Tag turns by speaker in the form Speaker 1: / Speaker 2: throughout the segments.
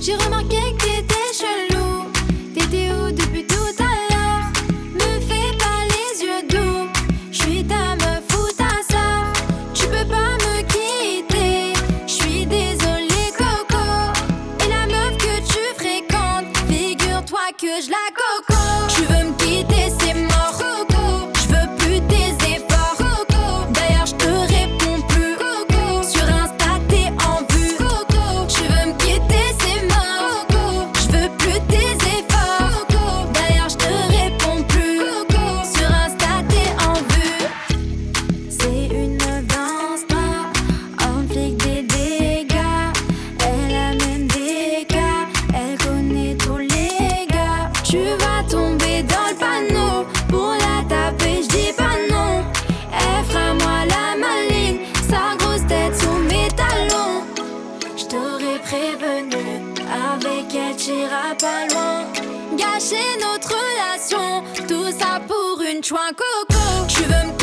Speaker 1: J'ai remarqué que t'étais chelou. T'étais où depuis tout à l'heure? Me fais pas les yeux doux. Je suis ta meuf ou ta soeur. Tu peux pas me quitter. Je suis désolée, Coco. Et la meuf que tu fréquentes, figure-toi que je la Avec elle, t'iras pas loin. Gâcher notre relation, tout ça pour une chouin coco.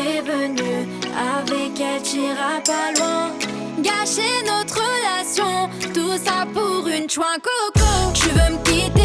Speaker 1: avec elle t'iras pas loin. Gâcher notre relation, tout ça pour une chouin coco. Tu veux me quitter?